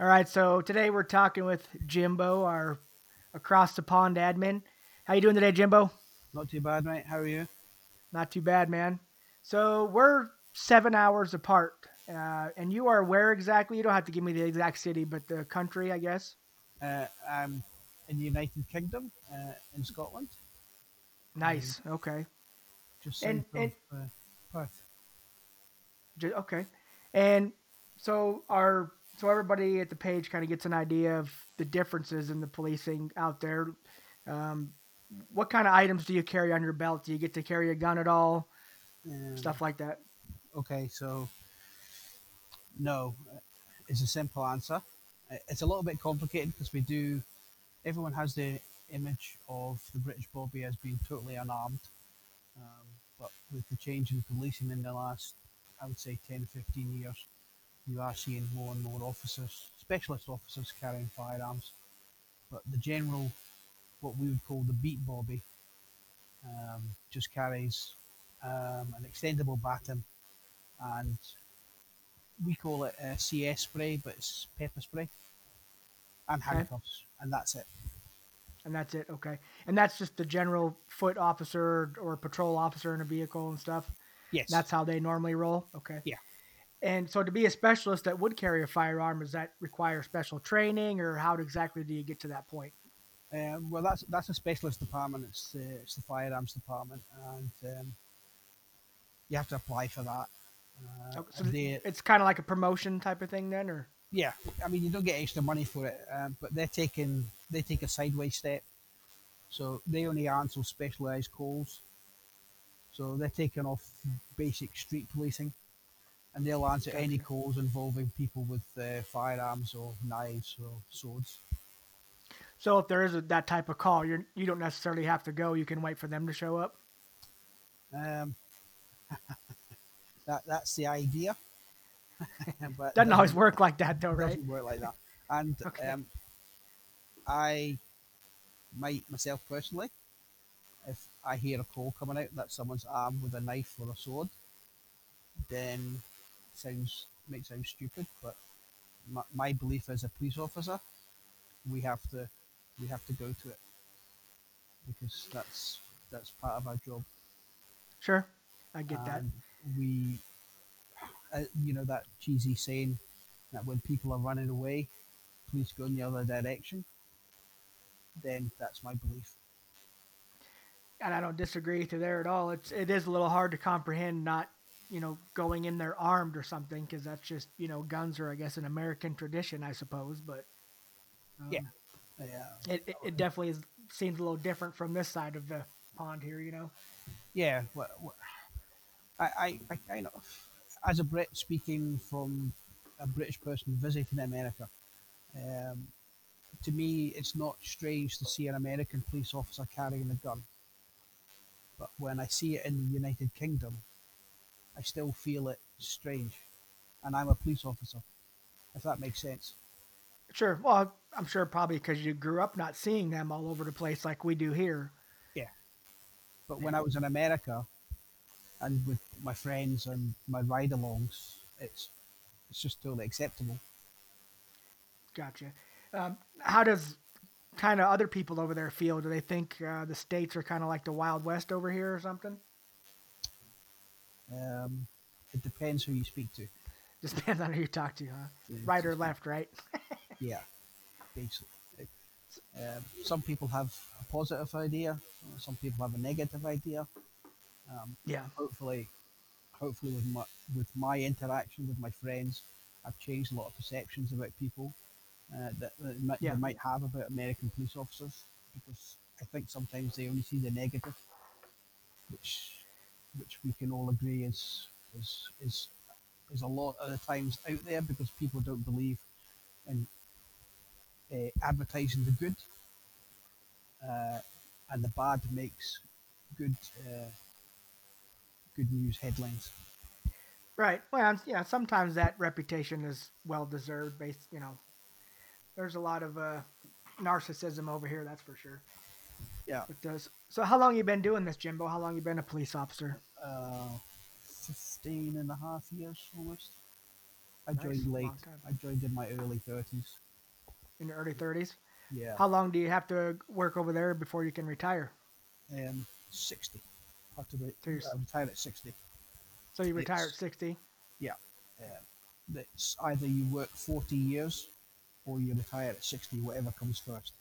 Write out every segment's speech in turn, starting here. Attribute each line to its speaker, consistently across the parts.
Speaker 1: All right, so today we're talking with Jimbo, our across the pond admin. How you doing today, Jimbo?
Speaker 2: Not too bad, mate. How are you?
Speaker 1: Not too bad, man. So we're seven hours apart, uh, and you are where exactly? You don't have to give me the exact city, but the country, I guess.
Speaker 2: Uh, I'm in the United Kingdom, uh, in Scotland,
Speaker 1: Nice. Okay.
Speaker 2: just south
Speaker 1: And-
Speaker 2: uh, Perth.
Speaker 1: Okay. And so our so everybody at the page kind of gets an idea of the differences in the policing out there. Um, what kind of items do you carry on your belt? Do you get to carry a gun at all?
Speaker 2: Um,
Speaker 1: Stuff like that.
Speaker 2: Okay, so no, it's a simple answer. It's a little bit complicated because we do. Everyone has the image of the British Bobby as being totally unarmed, um, but with the change in policing in the last, I would say, 10, 15 years, you are seeing more and more officers, specialist officers, carrying firearms. But the general, what we would call the beat Bobby, um, just carries um, an extendable baton and we call it a CS spray, but it's pepper spray and
Speaker 1: Okay.
Speaker 2: handcuffs, and that's it.
Speaker 1: And that's it. Okay. And that's just the general foot officer or patrol officer in a vehicle and stuff.
Speaker 2: Yes,
Speaker 1: That's how they normally roll. Okay.
Speaker 2: Yeah.
Speaker 1: And so to be a specialist that would carry a firearm, does that require special training or how exactly do you get to that point?
Speaker 2: um, well, that's that's a specialist department. It's uh, it's the firearms department, and um, you have to apply for that. Uh,
Speaker 1: so
Speaker 2: they,
Speaker 1: It's kind of like a promotion type of thing then, or?
Speaker 2: yeah, I mean you don't get extra money for it, um, but they're taking they take a sideways step, so they only answer specialised calls. So they're taking off basic street policing, and they'll answer any calls involving people with uh, firearms or knives or swords.
Speaker 1: So if there is a, that type of call, you're you don't necessarily have to go. You can wait for them to show up.
Speaker 2: Um, that that's the idea. but
Speaker 1: Doesn't always work like that though, right?
Speaker 2: doesn't work like that. And
Speaker 1: Okay.
Speaker 2: um, I might myself personally, if I hear a call coming out that someone's armed with a knife or a sword, then sounds might sound stupid, but my, my belief as a police officer, we have to we have to go to it because that's that's part of our job.
Speaker 1: Sure, I get that.
Speaker 2: We, uh, you know, that cheesy saying that when people are running away, police go in the other direction. Then that's my belief.
Speaker 1: and I don't disagree to there at all. It's it is a little hard to comprehend not you know going in there armed or something because that's just you know guns are I guess an American tradition I suppose, but um,
Speaker 2: Yeah. Yeah,
Speaker 1: it, it, it definitely is, seems a little different from this side of the pond here. You know,
Speaker 2: yeah. What, what, I, I, I kind of, as a Brit speaking from a British person visiting America, um, to me, it's not strange to see an American police officer carrying a gun. But when I see it in the United Kingdom, I still feel it strange. And I'm a police officer, if that makes sense.
Speaker 1: sure. Well, I'm sure probably because you grew up not seeing them all over the place like we do here. Yeah.
Speaker 2: But when I was in America and with my friends and my ride alongs, it's it's just totally acceptable.
Speaker 1: Gotcha. Um, how does kind of other people over there feel? Do they think uh, the states are kind of like the Wild West over here or something?
Speaker 2: Um, it depends who you speak to.
Speaker 1: Just depends on who you talk to, huh?
Speaker 2: Yeah,
Speaker 1: Right or left, right?
Speaker 2: Yeah, basically. Um, some people have a positive idea. Some people have a negative idea. Um,
Speaker 1: Yeah.
Speaker 2: hopefully, hopefully with my with my interaction with my friends, I've changed a lot of perceptions about people uh, that, that might,
Speaker 1: Yeah.
Speaker 2: they might have about American police officers because I think sometimes they only see the negative, which which we can all agree is is is is a lot of the times out there because people don't believe in uh, advertising the good, uh, and the bad makes good uh, good news headlines.
Speaker 1: Right. Well, yeah. Sometimes that reputation is well deserved. Based, you know, there's a lot of uh, narcissism over here. That's for sure.
Speaker 2: Yeah.
Speaker 1: It does. So, how long you been doing this, Jimbo? How long you been a police officer?
Speaker 2: Uh, 15 and a half years almost. I
Speaker 1: Nice,
Speaker 2: joined late. I joined in my early thirties.
Speaker 1: In your early 30s.
Speaker 2: Yeah.
Speaker 1: How long do you have to work over there before you can retire?
Speaker 2: Um, sixty. Have to re-
Speaker 1: So
Speaker 2: uh, retire at sixty.
Speaker 1: So you retire at
Speaker 2: It's-
Speaker 1: 60.
Speaker 2: Um, it's either you work forty years, or you retire at sixty. Whatever comes first.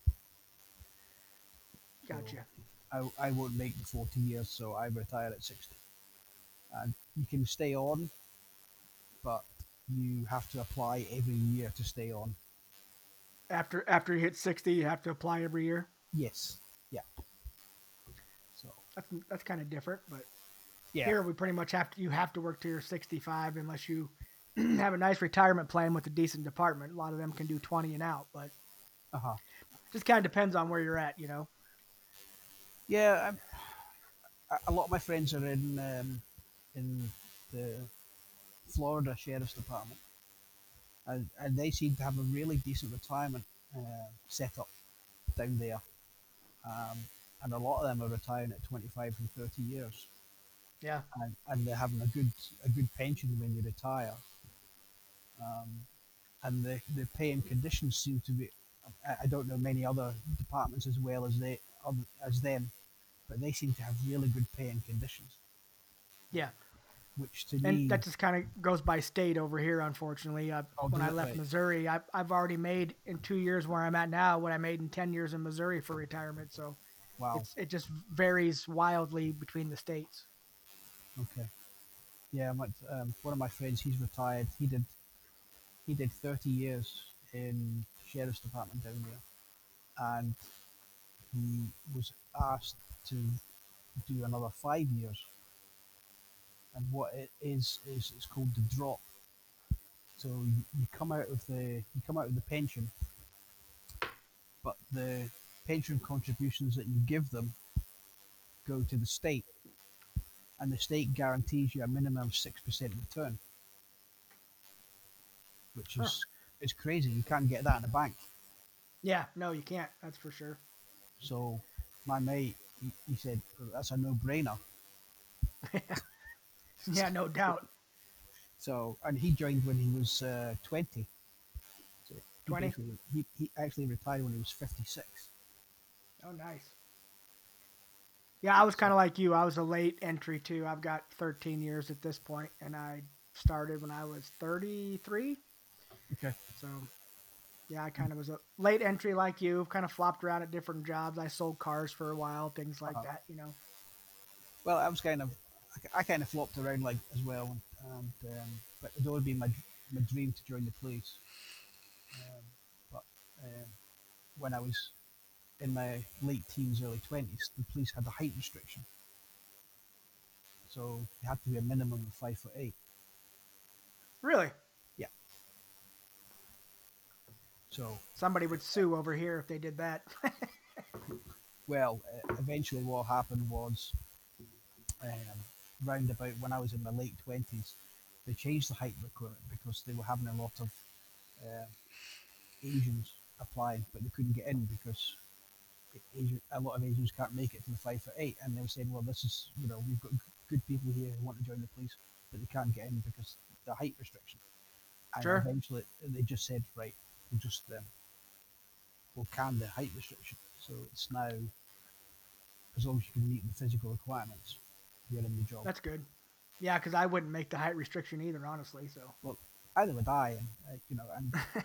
Speaker 1: Gotcha.
Speaker 2: I, I won't make the 40 years, so I retire at 60. And you can stay on, but you have to apply every year to stay on.
Speaker 1: After after you hit 60, you have to apply every year.
Speaker 2: Yes. Yeah. So,
Speaker 1: That's that's kind of different, but
Speaker 2: yeah.
Speaker 1: here we pretty much have to you have to work till you're 65 unless you have a nice retirement plan with a decent department. A lot of them can do 20 and out, but
Speaker 2: Uh-huh.
Speaker 1: just kind of depends on where you're at, you know.
Speaker 2: Yeah, I'm, a- lot of my friends are in um, in the Florida Sheriff's Department, and, and they seem to have a really decent retirement uh, set up down there. Um, and a lot of them are retiring at 25 and 30 years,
Speaker 1: Yeah.
Speaker 2: and, and they're having a good a good pension when they retire. Um, and the, the pay and conditions seem to be. I, I don't know many other departments as well as they other- as them, but they seem to have really good pay and conditions.
Speaker 1: Yeah.
Speaker 2: Which to
Speaker 1: And
Speaker 2: me,
Speaker 1: that just kind of goes by state over here, unfortunately. I,
Speaker 2: Oh,
Speaker 1: when I left
Speaker 2: Right.
Speaker 1: Missouri, I, I've already made in two years where I'm at now what I made in 10 years in Missouri for retirement. So
Speaker 2: wow,
Speaker 1: it's, it just varies wildly between the states.
Speaker 2: okay, yeah. My, um, one of my friends, he's retired. He did he did 30 years in sheriff's department down there, and he was asked to do another five years. And what it is is it's called the drop. So you, you come out of the you come out of the pension, but the pension contributions that you give them go to the state, and the state guarantees you a minimum of six percent return, which
Speaker 1: Huh.
Speaker 2: is is crazy. You can't get that in a bank.
Speaker 1: Yeah, no, you can't. That's for sure.
Speaker 2: So my mate, he, he said that's a no-brainer.
Speaker 1: Yeah, no doubt.
Speaker 2: So and he joined when he was uh, twenty. So he
Speaker 1: 20?
Speaker 2: basically- He, he actually retired when he was fifty-six.
Speaker 1: Oh, nice. Yeah, I was kind of like you. I was a late entry too. I've got 13 years at this point, and I started when I was 33.
Speaker 2: Okay.
Speaker 1: So, yeah, I kind of was a late entry like you. Kind of flopped around at different jobs. I sold cars for a while, things like
Speaker 2: Uh-huh.
Speaker 1: that. You know.
Speaker 2: Well, I was kind of, I, kind of flopped around like as well, and, um, but it would be my my dream to join the police. Um, but um, when I was in my late teens, early twenties, the police had a height restriction, so you had to be a minimum of five foot eight.
Speaker 1: Really,
Speaker 2: So,
Speaker 1: somebody would sue over here if they did that.
Speaker 2: well, uh, eventually what happened was, um, round about when I was in my late twenties, they changed the height requirement because they were having a lot of um Asians applying, but they couldn't get in because Asian, a lot of Asians can't make it to the five foot eight, and they were saying, well, this is you know we've got good people here who want to join the police, but they can't get in because the height restriction. And
Speaker 1: Sure.
Speaker 2: eventually, they just said, right, just um, we'll can the height restriction. So it's now as long as you can meet the physical requirements, you're in the job.
Speaker 1: That's good. Yeah, because I wouldn't make the height restriction either, honestly. So well,
Speaker 2: Either would I, and uh, you know, and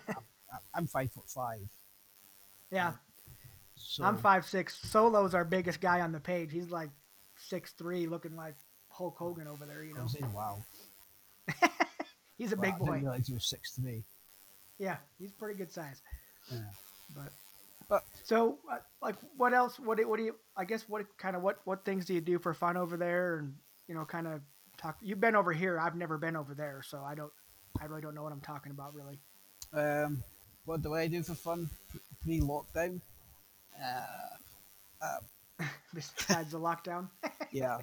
Speaker 2: I'm, I'm five foot five,
Speaker 1: yeah,
Speaker 2: so
Speaker 1: I'm five six. Solo's our biggest guy on the page. He's like six three, looking like Hulk Hogan over there. You know,
Speaker 2: saying, wow,
Speaker 1: he's a
Speaker 2: wow,
Speaker 1: big
Speaker 2: I didn't
Speaker 1: boy.
Speaker 2: realize he was six three.
Speaker 1: Yeah, he's pretty good size.
Speaker 2: Yeah.
Speaker 1: But
Speaker 2: But
Speaker 1: so, uh, like, what else? What do- what do you? I guess what kind of what what things do you do for fun over there? And you know, kind of talk. You've been over here. I've never been over there, so I don't. I really don't know what I'm talking about, really.
Speaker 2: um, what do I do for fun pre lockdown? Uh,
Speaker 1: Besides the lockdown.
Speaker 2: yeah,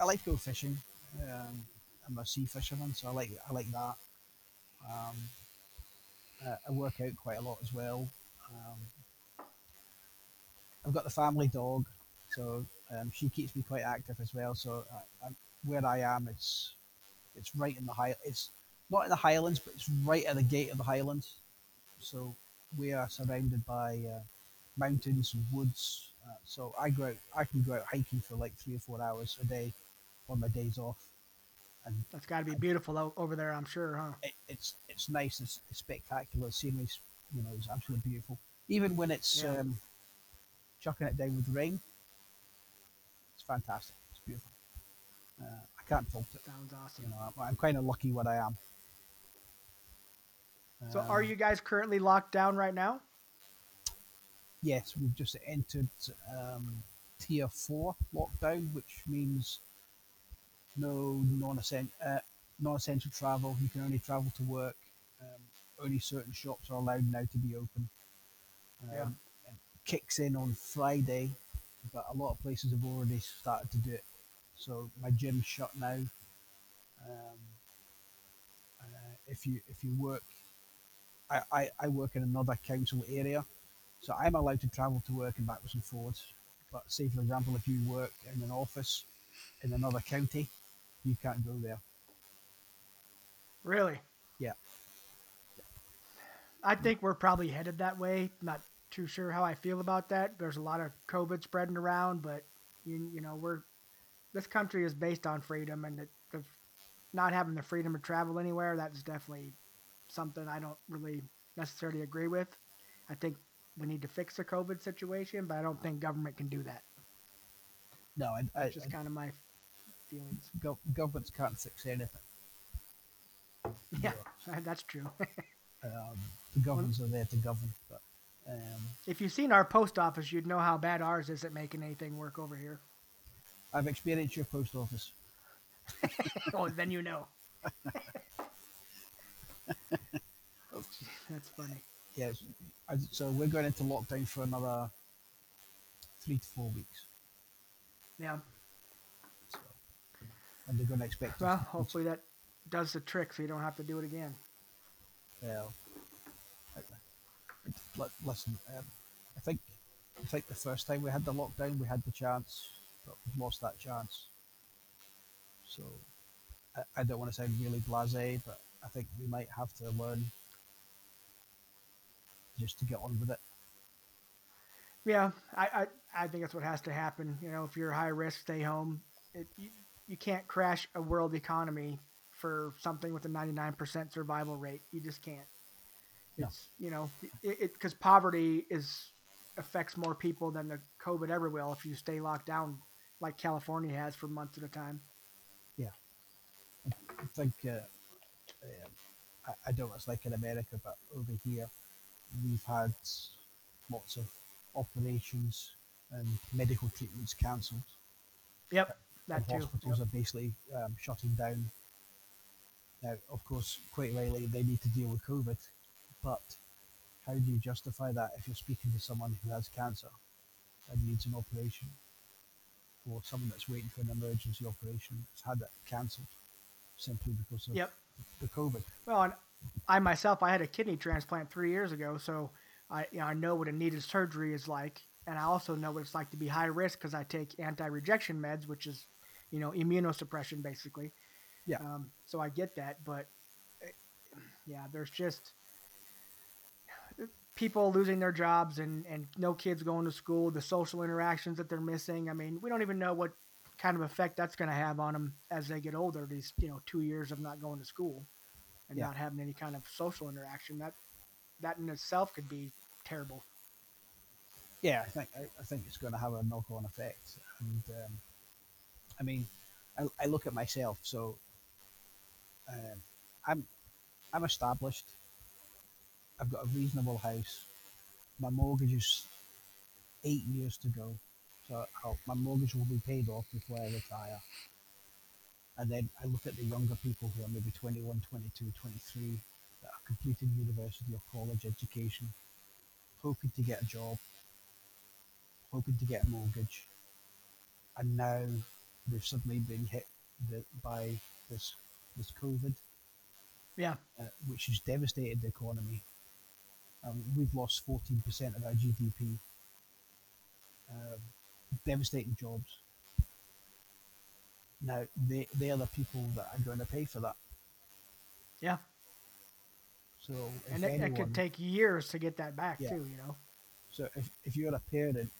Speaker 2: I like to go fishing. Um, I'm a sea fisherman, so I like I like that. Um, uh, I work out quite a lot as well. Um, I've got the family dog, so um, she keeps me quite active as well. So I, I, where I am, it's it's right in the high. It's not in the Highlands, but it's right at the gate of the Highlands. So we are surrounded by uh, mountains and woods. Uh, so I go out, I can go out hiking for like three or four hours a day on my days off, and
Speaker 1: That's got to be beautiful o- over there, I'm sure, huh?
Speaker 2: it, it's it's nice. It's, it's spectacular. The scenery's you know it's absolutely beautiful. Even when it's
Speaker 1: Yeah.
Speaker 2: um, chucking it down with rain, it's fantastic. It's beautiful. Uh, I can't fault it.
Speaker 1: Sounds awesome.
Speaker 2: You know, I'm, I'm kind of lucky what I am.
Speaker 1: So, are
Speaker 2: Um,
Speaker 1: you guys currently locked down right now?
Speaker 2: Yes, we've just entered um, tier four lockdown, which means no non-essential, uh, non-essential travel. You can only travel to work. Um, only certain shops are allowed now to be open. Um,
Speaker 1: Yeah.
Speaker 2: It kicks in on Friday, but a lot of places have already started to do it. So my gym's shut now. Um, uh, if you if you work, I, I, I work in another council area, so I'm allowed to travel to work and backwards and forwards. But say, for example, if you work in an office in another county, you can't go there.
Speaker 1: Really?
Speaker 2: Yeah.
Speaker 1: I think we're probably headed that way. Not too sure how I feel about that. There's a lot of COVID spreading around, but you, you know, we're this country is based on freedom, and the, the not having the freedom to travel anywhere that's definitely something I don't really necessarily agree with. I think we need to fix the COVID situation, but I don't think government can do that.
Speaker 2: No, I, I,
Speaker 1: That's just kind of my feelings.
Speaker 2: gov- governments can't fix anything.
Speaker 1: Yeah, that's true.
Speaker 2: Um, the governments are there to govern, but um,
Speaker 1: if you've seen our post office, you'd know how bad ours is at making anything work over here.
Speaker 2: I've experienced your post office.
Speaker 1: oh, then you know. That's funny.
Speaker 2: Yes, so we're going into lockdown for another three to four weeks.
Speaker 1: Yeah.
Speaker 2: And they're going to expect.
Speaker 1: Well,
Speaker 2: to-
Speaker 1: hopefully that does the trick, so you don't have to do it again.
Speaker 2: Well, listen, um, I think I think the first time we had the lockdown, we had the chance, but we've lost that chance. So I, I don't want to sound really blasé, but I think we might have to learn just to get on with it.
Speaker 1: Yeah, I, I, I think that's what has to happen. You know, if you're high risk, stay home. It, you, can't crash a world economy for something with a 99% survival rate. You just can't.
Speaker 2: No.
Speaker 1: It's you know, it because poverty is affects more people than the COVID ever will if you stay locked down like California has for months at a time. Yeah.
Speaker 2: I think uh, um, I, I don't know it's like in America, but over here we've had lots of operations and medical treatments cancelled.
Speaker 1: Yep, that too.
Speaker 2: hospitals
Speaker 1: Yep.
Speaker 2: are basically um, shutting down. Now, of course, quite rightly, they need to deal with COVID, but how do you justify that if you're speaking to someone who has cancer and needs an operation, or someone that's waiting for an emergency operation that's had it cancelled simply because of
Speaker 1: Yep.
Speaker 2: the COVID?
Speaker 1: Well, and I myself, I had a kidney transplant three years ago, so I, you know, I know what a needed surgery is like, and I also know what it's like to be high risk because I take anti-rejection meds, which is, you know, immunosuppression basically.
Speaker 2: Yeah.
Speaker 1: Um, so I get that, but eh, yeah, there's just people losing their jobs and and no kids going to school, the social interactions that they're missing. I mean, we don't even know what kind of effect that's going to have on them as they get older. These you know two years of not going to school and
Speaker 2: Yeah.
Speaker 1: not having any kind of social interaction. That that in itself could be terrible.
Speaker 2: yeah, I think I, I think it's going to have a knock-on effect, and um, I mean, I, I look at myself. So, um, I'm I'm established. I've got a reasonable house. My mortgage is eight years to go, so I'll, my mortgage will be paid off before I retire. And then I look at the younger people who are maybe 21, 22, 23 that are completing university or college education, hoping to get a job, hoping to get a mortgage, and now they've suddenly been hit the, by this this COVID,
Speaker 1: Yeah,
Speaker 2: uh, which has devastated the economy. Um, we've lost 14% of our GDP, um, devastating jobs. Now they they are the people that are going to pay for that.
Speaker 1: Yeah.
Speaker 2: So
Speaker 1: And it,
Speaker 2: anyone,
Speaker 1: it could take years to get that back
Speaker 2: Yeah.
Speaker 1: too. You know.
Speaker 2: so if, if you're a parent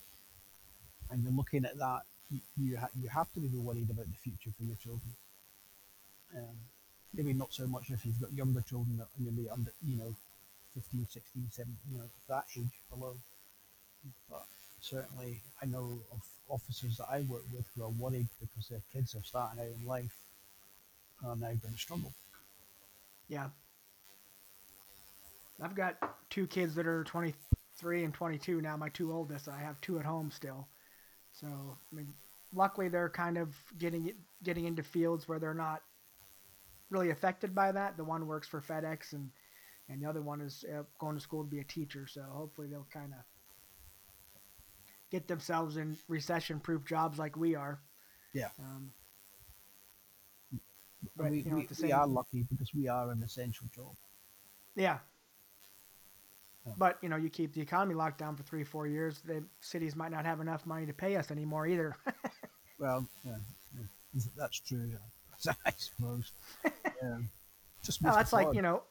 Speaker 2: and you're looking at that, you ha- you have to be worried about the future for your children. Um, maybe not so much if you've got younger children that are maybe under, you know, 15, 16, 17, you know, that age below. But certainly, I know of officers that I work with who are worried because their kids are starting out in life and are now going to struggle.
Speaker 1: Yeah. I've got two kids that are 23 and 22 now. My two oldest. I have two at home still. So I mean, luckily they're kind of getting getting into fields where they're not really affected by that. The one works for FedEx, and and the other one is uh, going to school to be a teacher. So hopefully they'll kind of get themselves in recession-proof jobs like we are.
Speaker 2: Yeah.
Speaker 1: Um,
Speaker 2: But
Speaker 1: But,
Speaker 2: we,
Speaker 1: you know,
Speaker 2: we, we are lucky because we are an essential job.
Speaker 1: Yeah.
Speaker 2: Yeah.
Speaker 1: But you know, you keep the economy locked down for three, four years. The cities might not have enough money to pay us anymore either.
Speaker 2: Well, yeah, yeah, that's true. Yeah. I suppose. Yeah. Just
Speaker 1: no, that's like you know,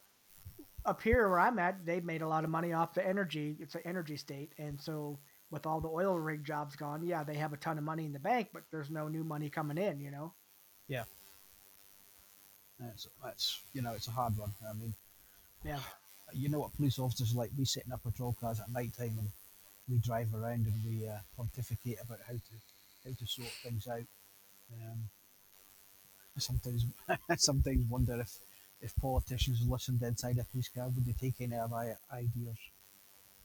Speaker 1: up here where I'm at, they've made a lot of money off the energy. It's an energy state, and so with all the oil rig jobs gone, yeah, they have a ton of money in the bank, but there's no new money coming in. You know. Yeah.
Speaker 2: That's, that's you know, it's a hard one. I mean,
Speaker 1: Yeah.
Speaker 2: You know what police officers are like. We sit in our patrol cars at night time and we drive around and we uh, pontificate about how to how to sort things out. Um, sometimes I sometimes wonder if if politicians listened inside a police car, would they take any of our ideas?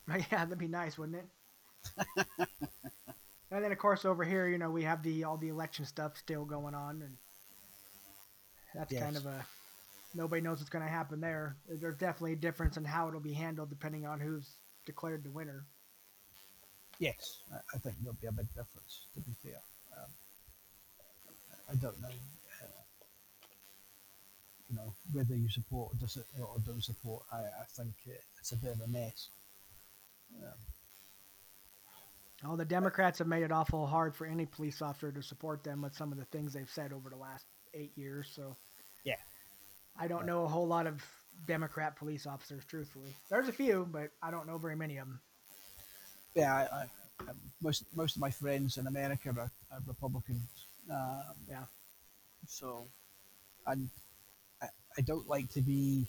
Speaker 1: Yeah, that'd be nice, wouldn't it? and then, of course, over here, you know, we have the all the election stuff still going on, and that's kind of a nobody knows what's going to happen there. There's definitely a difference in how it'll be handled depending on who's declared the winner.
Speaker 2: Yes, I, I think there'll be a big difference. To be fair, um, I don't know. Uh, you know whether you support or, dis- or don't support. I, I think it's a bit of a mess. Um,
Speaker 1: All the Democrats have made it awful hard for any police officer to support them with some of the things they've said over the last eight years. So,
Speaker 2: Yeah.
Speaker 1: I don't know a whole lot of Democrat police officers, truthfully. There's a few, but I don't know very many of them.
Speaker 2: yeah, I, I, most most of my friends in America are, are Republicans. Um,
Speaker 1: Yeah.
Speaker 2: So, and I, I don't like to be.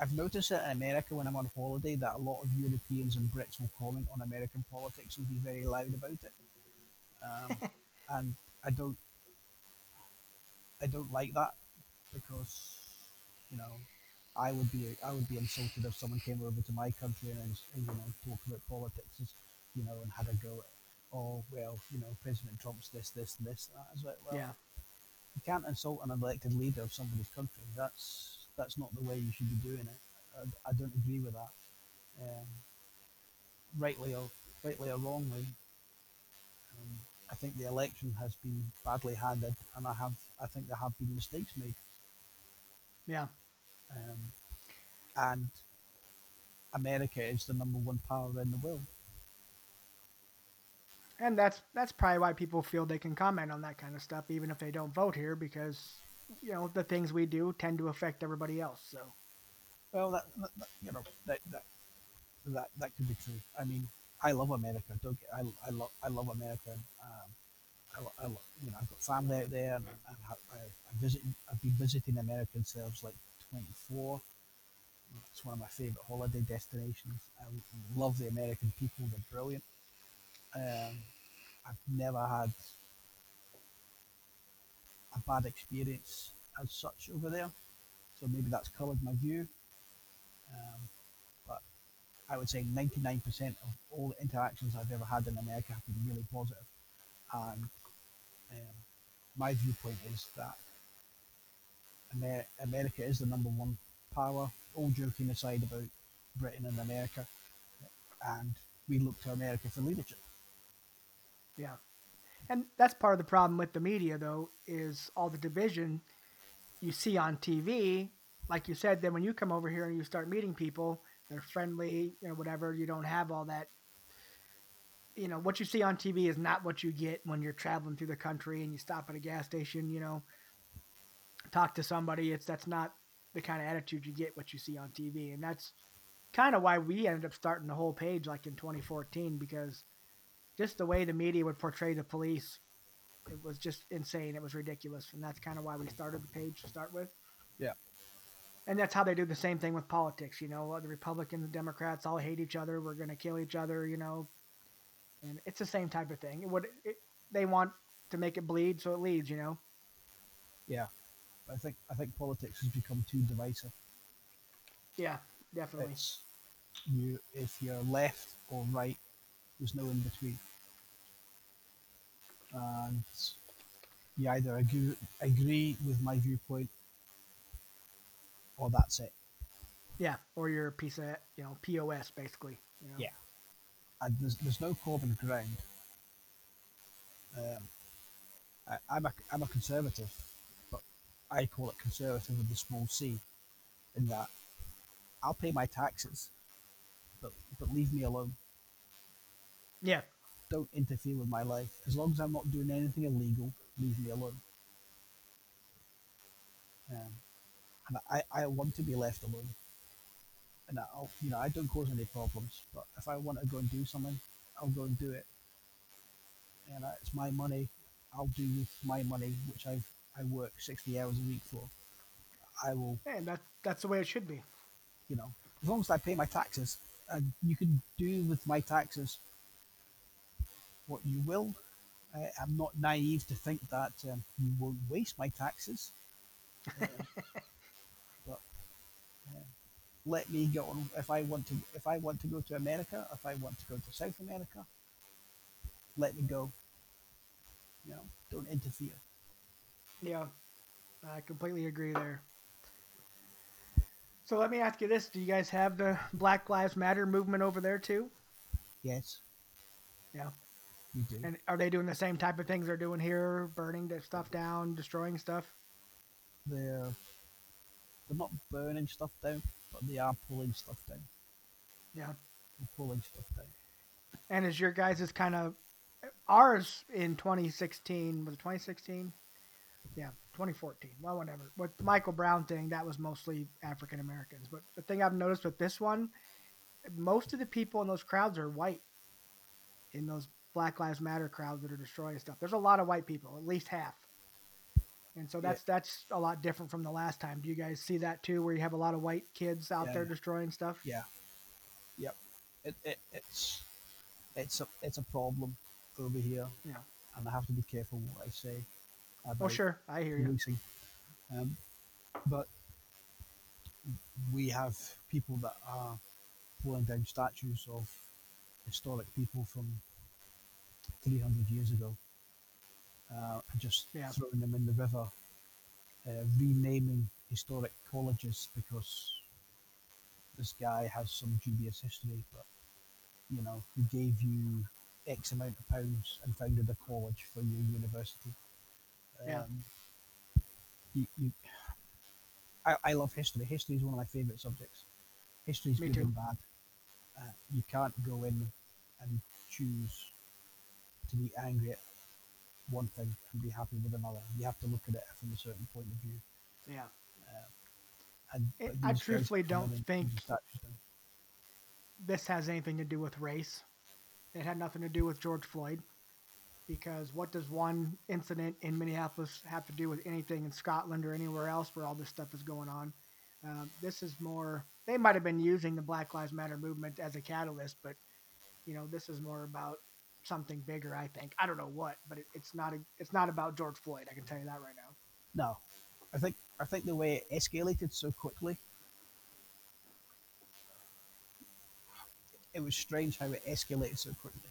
Speaker 2: I've noticed that in America when I'm on holiday that a lot of Europeans and Brits will comment on American politics and be very loud about it. Um, and I don't. I don't like that because, you know, I would be I would be insulted if someone came over to my country and, and you know talked about politics, you know, and had a go at, oh well, you know, President Trump's this, this, and this. That. I was like, well,
Speaker 1: yeah.
Speaker 2: you can't insult an elected leader of somebody's country. That's that's not the way you should be doing it. I, I don't agree with that. Um, rightly or rightly or wrongly, um, I think the election has been badly handled, and I have I think there have been mistakes made.
Speaker 1: Yeah.
Speaker 2: Um, and America is the number one power in the world.
Speaker 1: And that's that's probably why people feel they can comment on that kind of stuff, even if they don't vote here, because you know the things we do tend to affect everybody else. So
Speaker 2: Well, that, that, you know that, that that that could be true. I mean, I love America. Don't get, I I love I love America. Um, I, I you know I've got family out there, and I, I, visit I've been visiting American since like 24. It's one of my favorite holiday destinations. I love the American people. They're brilliant. Um, I've never had a bad experience as such over there. So maybe that's coloured my view. Um, but I would say 99% of all the interactions I've ever had in America have been really positive. And um, my viewpoint is that Amer- America is the number one power, all joking aside about Britain and America. And we look to America for leadership.
Speaker 1: yeah, and that's part of the problem with the media, though, is all the division you see on TV. Like you said, then when you come over here and you start meeting people, they're friendly, you know, whatever. You don't have all that. You know, what you see on TV is not what you get when you're traveling through the country and you stop at a gas station. You know, talk to somebody. It's that's not the kind of attitude you get what you see on TV, and that's kind of why we ended up starting the whole page like in 2014 because just the way the media would portray the police, it was just insane. It was ridiculous, and that's kind of why we started the page to start with.
Speaker 2: Yeah.
Speaker 1: And that's how they do the same thing with politics. You know, the Republicans and Democrats all hate each other. We're going to kill each other. You know, and it's the same type of thing. It would it, they want to make it bleed, so it leads. You know.
Speaker 2: Yeah, I think I think politics has become too divisive.
Speaker 1: Yeah, definitely.
Speaker 2: It's you if you're left or right, there's no in between, and you either agree agree with my viewpoint, or that's it.
Speaker 1: Yeah, or you're a piece of you know pos basically. You know?
Speaker 2: Yeah. And there's there's no common ground. Um, I, I'm a I'm a conservative, but I call it conservative with a small c, in that I'll pay my taxes, but but leave me alone.
Speaker 1: Yeah.
Speaker 2: Don't interfere with my life. As long as I'm not doing anything illegal, leave me alone. Um, and I, I want to be left alone. And I'll, you know, I don't cause any problems. But if I want to go and do something, I'll go and do it. And I, it's my money. I'll do with my money, which I've I work sixty hours a week for. I will,
Speaker 1: And that that's the way it should be.
Speaker 2: you know, as long as I pay my taxes, and you can do with my taxes what you will. I, I'm not naive to think that um, you won't waste my taxes. Uh, let me go if I want to. If I want to go to America, if I want to go to South America, let me go. You know, don't interfere.
Speaker 1: Yeah, I completely agree there. So let me ask you this: Do you guys have the Black Lives Matter movement over there too?
Speaker 2: Yes,
Speaker 1: Yeah.
Speaker 2: we do.
Speaker 1: And are they doing the same type of things they're doing here, burning the stuff down, destroying stuff?
Speaker 2: they're they're not burning stuff down, but they are pulling stuff down.
Speaker 1: Yeah.
Speaker 2: They're pulling stuff down.
Speaker 1: And is your guys' is kind of ours in 2016? Was it 2016? Yeah, 2014. Well, whatever. With the Michael Brown thing, that was mostly African Americans. But the thing I've noticed with this one, most of the people in those crowds are white. In those Black Lives Matter crowds that are destroying stuff, there's a lot of white people, at least half. And so
Speaker 2: Yeah.
Speaker 1: that's that's a lot different from the last time. Do you guys see that too, where you have a lot of white kids out
Speaker 2: Yeah,
Speaker 1: there destroying stuff?
Speaker 2: Yeah. Yep. It, it it's it's a it's a problem over here.
Speaker 1: Yeah.
Speaker 2: And I have to be careful what I say
Speaker 1: Oh, sure, I hear you.
Speaker 2: Um, but we have people that are pulling down statues of historic people from 300 years ago uh, and just
Speaker 1: Yeah.
Speaker 2: throwing them in the river, uh, renaming historic colleges because this guy has some dubious history, but you know, who gave you X amount of pounds and founded a college for your university.
Speaker 1: Yeah.
Speaker 2: Um, you, you, I, I love history. History is one of my favourite subjects. History is
Speaker 1: Me
Speaker 2: good
Speaker 1: too.
Speaker 2: and bad. Uh, you can't go in and choose to be angry at one thing and be happy with another. You have to look at it from a certain point of view.
Speaker 1: Yeah.
Speaker 2: And
Speaker 1: It- I
Speaker 2: these
Speaker 1: truthfully don't think-
Speaker 2: put statues down.
Speaker 1: this has anything to do with race. It had nothing to do with George Floyd. Because what does one incident in Minneapolis have to do with anything in Scotland or anywhere else where all this stuff is going on? Um, this is more, they might have been using the Black Lives Matter movement as a catalyst, but, you know, this is more about something bigger, I think. I don't know what, but it, it's not a, it's not about George Floyd. I can tell you that right now.
Speaker 2: No, I think I think the way it escalated so quickly, it was strange how it escalated so quickly.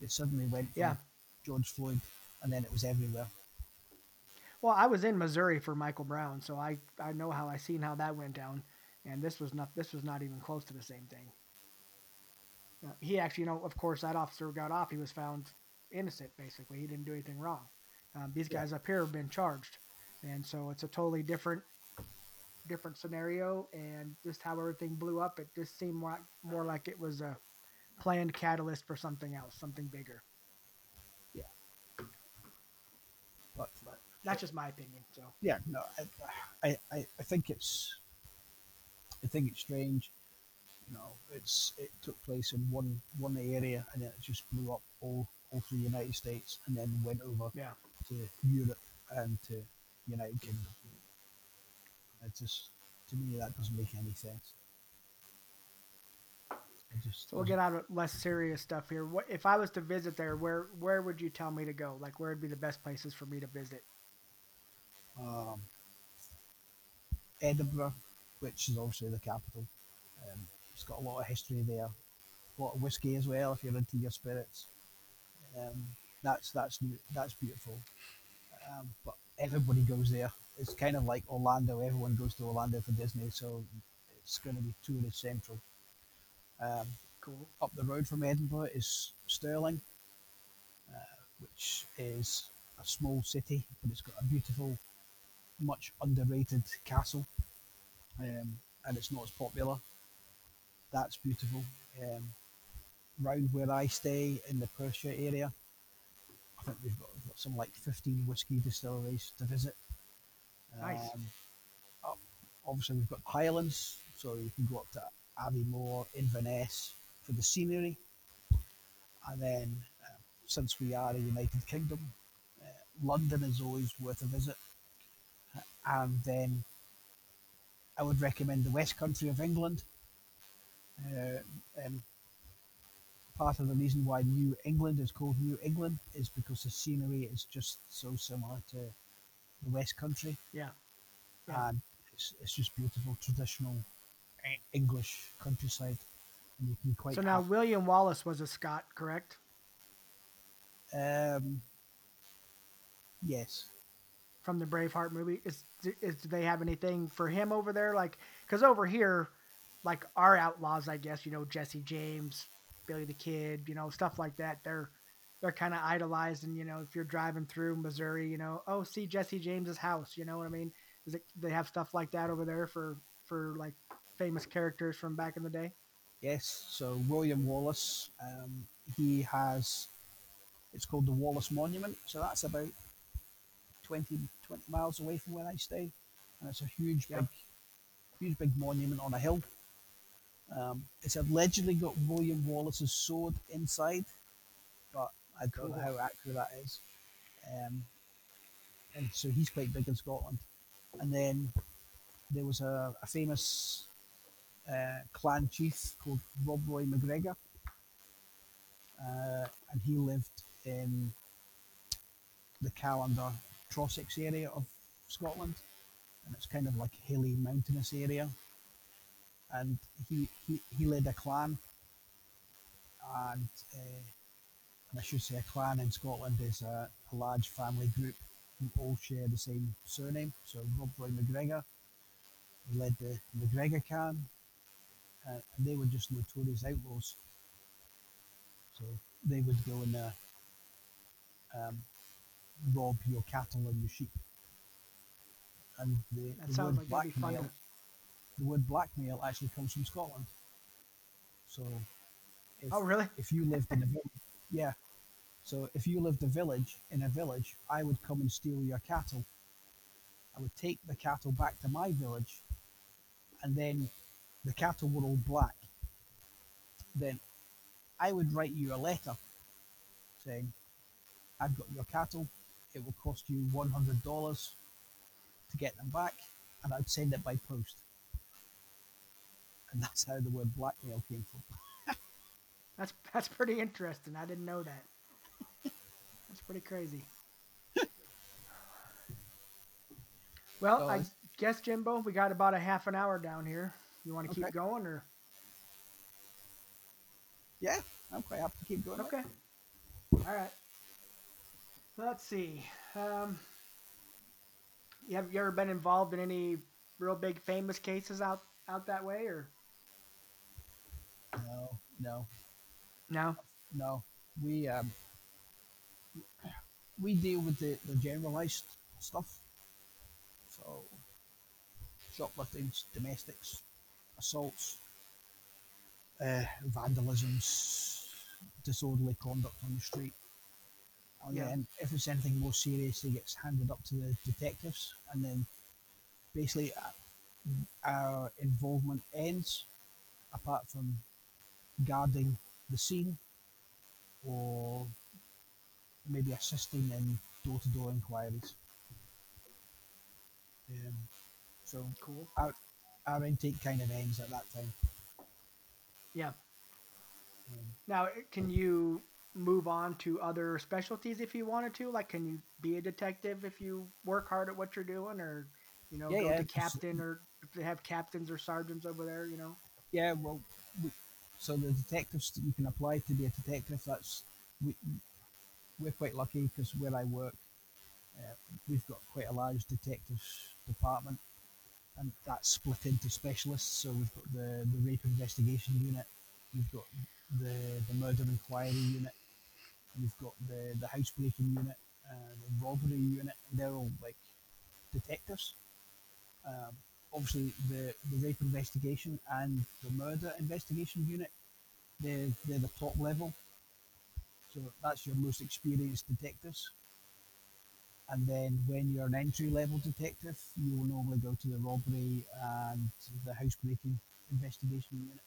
Speaker 2: It suddenly went
Speaker 1: Yeah.
Speaker 2: George Floyd, and then it was everywhere.
Speaker 1: Well, I was in Missouri for Michael Brown, so I, I know how I seen how that went down, and this was not this was not even close to the same thing. Uh, he actually, you know, of course, that officer got off. He was found innocent, basically. He didn't do anything wrong. Um, these
Speaker 2: Yeah.
Speaker 1: guys up here have been charged, and so it's a totally different different scenario. And just how everything blew up, it just seemed more more like it was a planned catalyst for something else, something bigger. Yeah.
Speaker 2: But
Speaker 1: that's just my opinion. So
Speaker 2: yeah, no, I, I, I think it's, I think it's strange. You know, it's it took place in one one area and then it just blew up all all through the United States and then went over
Speaker 1: yeah,
Speaker 2: to Europe and to United Kingdom. It just to me that doesn't make any sense. Just
Speaker 1: so we'll get out of less serious stuff here. What if I was to visit there? Where where would you tell me to go? Like where would be the best places for me to visit?
Speaker 2: um, Edinburgh, which is obviously the capital. Um, it's got a lot of history there, a lot of whiskey as well if you're into your spirits. Um, that's that's new, that's beautiful. Um, but everybody goes there. It's kind of like Orlando. Everyone goes to Orlando for Disney, so it's going to be tourist central. Um,
Speaker 1: Cool.
Speaker 2: up the road from Edinburgh is Stirling, uh, which is a small city, but it's got a beautiful, much underrated castle, um, and it's not as popular. That's beautiful. Um, round where I stay in the Perthshire area, I think we've got, we've got some like 15 whiskey distilleries to visit.
Speaker 1: Nice.
Speaker 2: Um, up, obviously, we've got Highlands, so you can go up to Aviemore, Inverness for the scenery. And then, uh, since we are a United Kingdom, uh, London is always worth a visit. And then I would recommend the West Country of England. Uh, um, part of the reason why New England is called New England is because the scenery is just so similar to the West Country
Speaker 1: Yeah. Yeah.
Speaker 2: and it's, it's just beautiful traditional English countryside, and you can quite.
Speaker 1: So now
Speaker 2: hap-
Speaker 1: William Wallace was a Scot, correct?
Speaker 2: um, yes,
Speaker 1: From the Braveheart movie. Is is do they have anything for him over there? Like, because over here, like our outlaws, I guess you know Jesse James, Billy the Kid, you know stuff like that. They're they're kind of idolized, and you know if you're driving through Missouri, you know, oh see Jesse James's house, you know what I mean? Is it they have stuff like that over there for for like famous characters from back in the day?
Speaker 2: yes. So William Wallace, um, he has. It's called the Wallace Monument. So that's about 20, 20 miles away from where I stay, and it's a huge,
Speaker 1: Yeah.
Speaker 2: big, huge, big monument on a hill. Um, it's allegedly got William Wallace's sword inside, but I don't know how accurate that is. Um, and so he's quite big in Scotland. And then there was a, a famous uh, clan chief called Rob Roy McGregor, uh, and he lived in the Callander Trossachs area of Scotland, and it's kind of like hilly, mountainous area. And he, he, he led a clan, and uh, and I should say a clan in Scotland is a, a large family group who all share the same surname. So Rob Roy McGregor, he led the McGregor clan, uh, and they were just notorious outlaws. So they would go and uh, um, rob your cattle and your sheep. And the,
Speaker 1: That
Speaker 2: the
Speaker 1: sounds like that'd be fun.
Speaker 2: blackmail, the word blackmail actually comes from Scotland. So, if,
Speaker 1: Oh really?
Speaker 2: if you lived in a village, yeah. So if you lived a village in a village, I would come and steal your cattle. I would take the cattle back to my village, and then the cattle were all black. Then I would write you a letter saying, "I've got your cattle. It will cost you one hundred dollars to get them back," and I'd send it by post. And that's how the word blackmail came from.
Speaker 1: That's that's pretty interesting. I didn't know that. That's pretty crazy. well,
Speaker 2: So
Speaker 1: I guess Jimbo, we got about a half an hour down here. You want to keep going or
Speaker 2: Yeah, I'm quite happy to keep going.
Speaker 1: okay? All right. Let's see. Um, you have you ever been involved in any real big famous cases out out that way or
Speaker 2: No, no,
Speaker 1: no?
Speaker 2: no. We um, we deal with the, the generalized stuff. So shopliftings, domestics, assaults, uh, vandalisms, disorderly conduct on the street, And
Speaker 1: Yeah.
Speaker 2: then if it's anything more serious, it gets handed up to the detectives, and then basically uh, our involvement ends, apart from guarding the scene or maybe assisting in door-to-door inquiries. Um, so
Speaker 1: Cool.
Speaker 2: our intake kind of ends at that time.
Speaker 1: Yeah.
Speaker 2: Um,
Speaker 1: Now, can you move on to other specialties if you wanted to? Like, can you be a detective if you work hard at what you're doing, or you know,
Speaker 2: Yeah,
Speaker 1: go
Speaker 2: yeah,
Speaker 1: to captain, or if they have captains or sergeants over there, you know?
Speaker 2: Yeah, well, we, so the detectives you can apply to be a detective. That's we we're quite lucky because where I work, uh, we've got quite a large detectives department, and that's split into specialists. So we've got the the rape investigation unit, we've got the the murder inquiry unit, we've got the the housebreaking unit, uh, the robbery unit, they're all like detectives. Um, obviously the, the rape investigation and the murder investigation unit, they're, they're the top level. So that's your most experienced detectives. And then when you're an entry level detective, you will normally go to the robbery and the housebreaking investigation unit.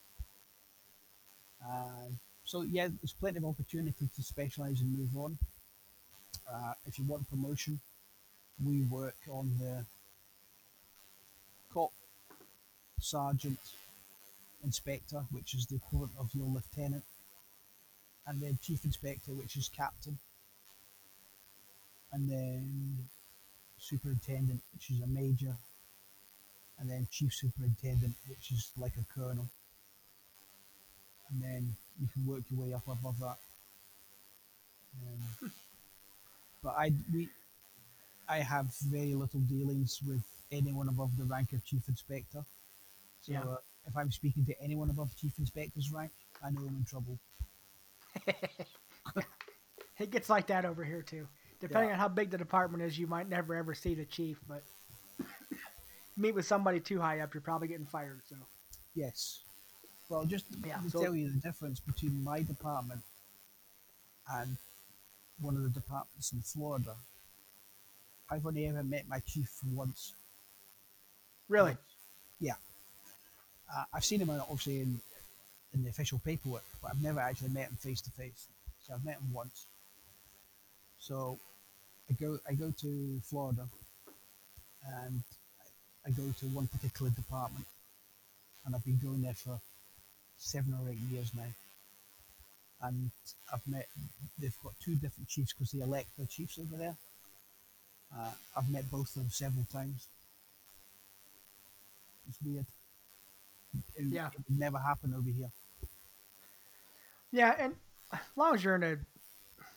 Speaker 2: Uh, so yeah, there's plenty of opportunity to specialise and move on. Uh, if you want promotion, we work on the cop, sergeant, inspector, which is the equivalent of your lieutenant, and then chief inspector, which is captain, and then superintendent, which is a major, and then chief superintendent, which is like a colonel, and then you can work your way up above that. Um, but I we I have very little dealings with anyone above the rank of chief inspector. So
Speaker 1: Yeah.
Speaker 2: uh, if I'm speaking to anyone above chief inspector's rank, I know I'm in trouble.
Speaker 1: It gets like that over here too. Depending on how big the department is, you might never ever see the chief, but meet with somebody too high up, you're probably getting fired. So
Speaker 2: Yes. Well, just
Speaker 1: Yeah,
Speaker 2: to
Speaker 1: so-
Speaker 2: tell you the difference between my department and one of the departments in Florida, I've only ever met my chief once.
Speaker 1: Really,
Speaker 2: Yeah. Uh, I've seen him uh, obviously in, in the official paperwork, but I've never actually met him face to face. So I've met him once. So I go I go to Florida and I go to one particular department and I've been going there for seven or eight years now. And I've met they've got two different chiefs because they elect the chiefs over there. Uh, I've met both of them several times. It's weird. It,
Speaker 1: Yeah.
Speaker 2: it would never happen over here.
Speaker 1: yeah, and as long as you're in a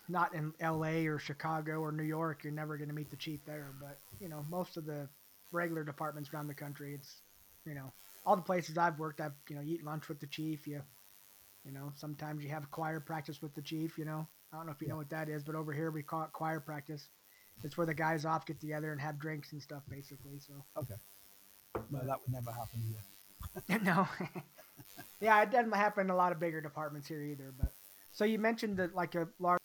Speaker 1: not in L.A. or Chicago or New York, you're never going to meet the chief there. But you know, most of the regular departments around the country, it's you know, all the places I've worked, I've you know, you eat lunch with the chief. You, you know, sometimes you have choir practice with the chief. You know, I don't know if you
Speaker 2: Yeah.
Speaker 1: know what that is, but over here we call it choir practice. It's where the guys off get together and have drinks and stuff, basically. So
Speaker 2: Okay. No, that would never happen here.
Speaker 1: no, yeah, it doesn't happen in a lot of bigger departments here either. But so you mentioned that like a large.